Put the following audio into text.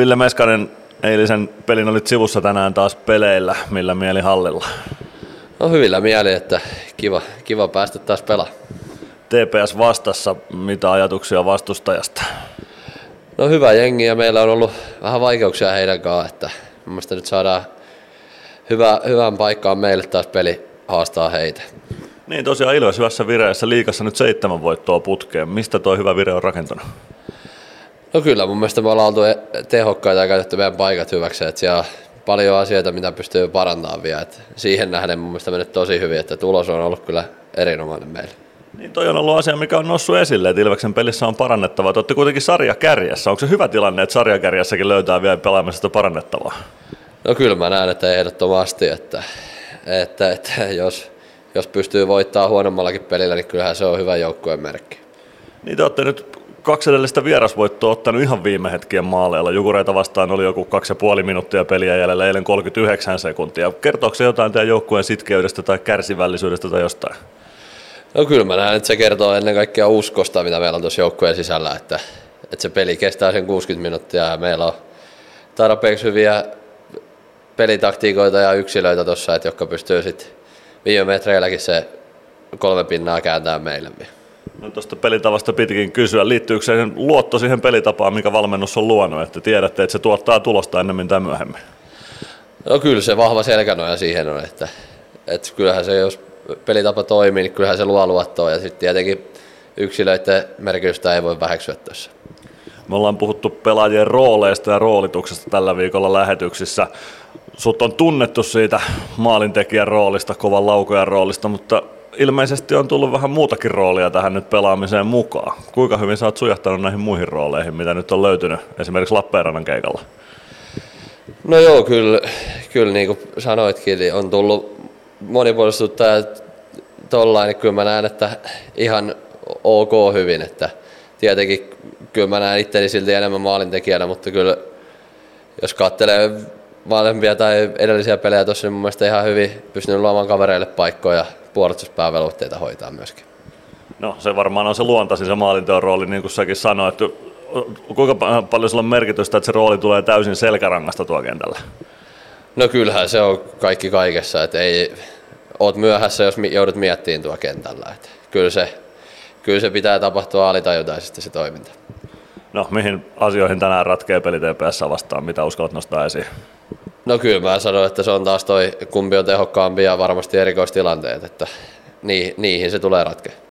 Ville Meskanen, eilisen pelin olit sivussa tänään taas peleillä. Millä mieli hallilla? No hyvillä mieli, että kiva, kiva päästä taas pelaamaan. TPS vastassa, mitä ajatuksia vastustajasta? No hyvä jengi ja meillä on ollut vähän vaikeuksia heidän kanssaan, että mielestäni nyt saadaan hyvä, hyvän paikkaan meille taas peli haastaa heitä. Niin tosiaan Ilves hyvässä vireessä liikassa nyt seitsemän voittoa putkeen. Mistä tuo hyvä vire on rakentunut? No kyllä, mun mielestä me ollaan oltu tehokkaita ja käytetty meidän paikat hyväksi, että siellä on paljon asioita, mitä pystyy parantamaan vielä. Että siihen nähden mun mielestä mennyt tosi hyvin, että tulos on ollut kyllä erinomainen meille. Niin toi on ollut asia, mikä on noussut esille, että Ilveksen pelissä on parannettavaa. Te olette kuitenkin sarjakärjessä. Onko se hyvä tilanne, että sarjakärjessäkin löytää vielä pelaamisesta parannettavaa? No kyllä mä näen, että ehdottomasti, että, että, että jos, jos pystyy voittaa huonommallakin pelillä, niin kyllähän se on hyvä joukkueen merkki. Niin te olette nyt kaksi edellistä vierasvoittoa ottanut ihan viime hetkien maaleilla. Jukureita vastaan oli joku kaksi ja puoli minuuttia peliä jäljellä, eilen 39 sekuntia. Kertooko se jotain teidän joukkueen sitkeydestä tai kärsivällisyydestä tai jostain? No kyllä mä näen, että se kertoo ennen kaikkea uskosta, mitä meillä on tuossa joukkueen sisällä, että, että se peli kestää sen 60 minuuttia ja meillä on tarpeeksi hyviä pelitaktiikoita ja yksilöitä tuossa, että jotka pystyy sitten viime metreilläkin se kolme pinnaa kääntämään meille. No tuosta pelitavasta pitikin kysyä, liittyykö se luotto siihen pelitapaan, mikä valmennus on luonut, että tiedätte, että se tuottaa tulosta ennemmin tai myöhemmin? No kyllä se vahva selkänoja siihen on, että, että kyllähän se, jos pelitapa toimii, niin kyllähän se luo luottoa ja sitten tietenkin yksilöiden merkitystä ei voi väheksyä tuossa. Me ollaan puhuttu pelaajien rooleista ja roolituksesta tällä viikolla lähetyksissä. Sut on tunnettu siitä maalintekijän roolista, kovan laukojan roolista, mutta ilmeisesti on tullut vähän muutakin roolia tähän nyt pelaamiseen mukaan. Kuinka hyvin sä oot sujahtanut näihin muihin rooleihin, mitä nyt on löytynyt esimerkiksi Lappeenrannan keikalla? No joo, kyllä, kyllä niin kuin sanoitkin, niin on tullut monipuolistettua ja tollain, niin kyllä mä näen, että ihan ok hyvin, että tietenkin kyllä mä näen itteni silti enemmän maalintekijänä, mutta kyllä jos katselee vanhempia tai edellisiä pelejä tuossa, niin mun mielestä ihan hyvin pystynyt luomaan kavereille paikkoja puolustuspäävelvoitteita hoitaa myöskin. No se varmaan on se luontaisin se maalinteon rooli, niin kuin säkin sanoit. Kuinka paljon sillä on merkitystä, että se rooli tulee täysin selkärangasta tuo kentällä? No kyllähän se on kaikki kaikessa, että ei, oot myöhässä, jos joudut miettimään tuo kentällä. Että kyllä, se, kyllä se pitää tapahtua alitajuntaisesti se toiminta. No mihin asioihin tänään ratkee peli TPS vastaan, mitä uskallat nostaa esiin? No kyllä mä sanoin, että se on taas toi kumpi on tehokkaampi ja varmasti erikoistilanteet, että niihin se tulee ratkea.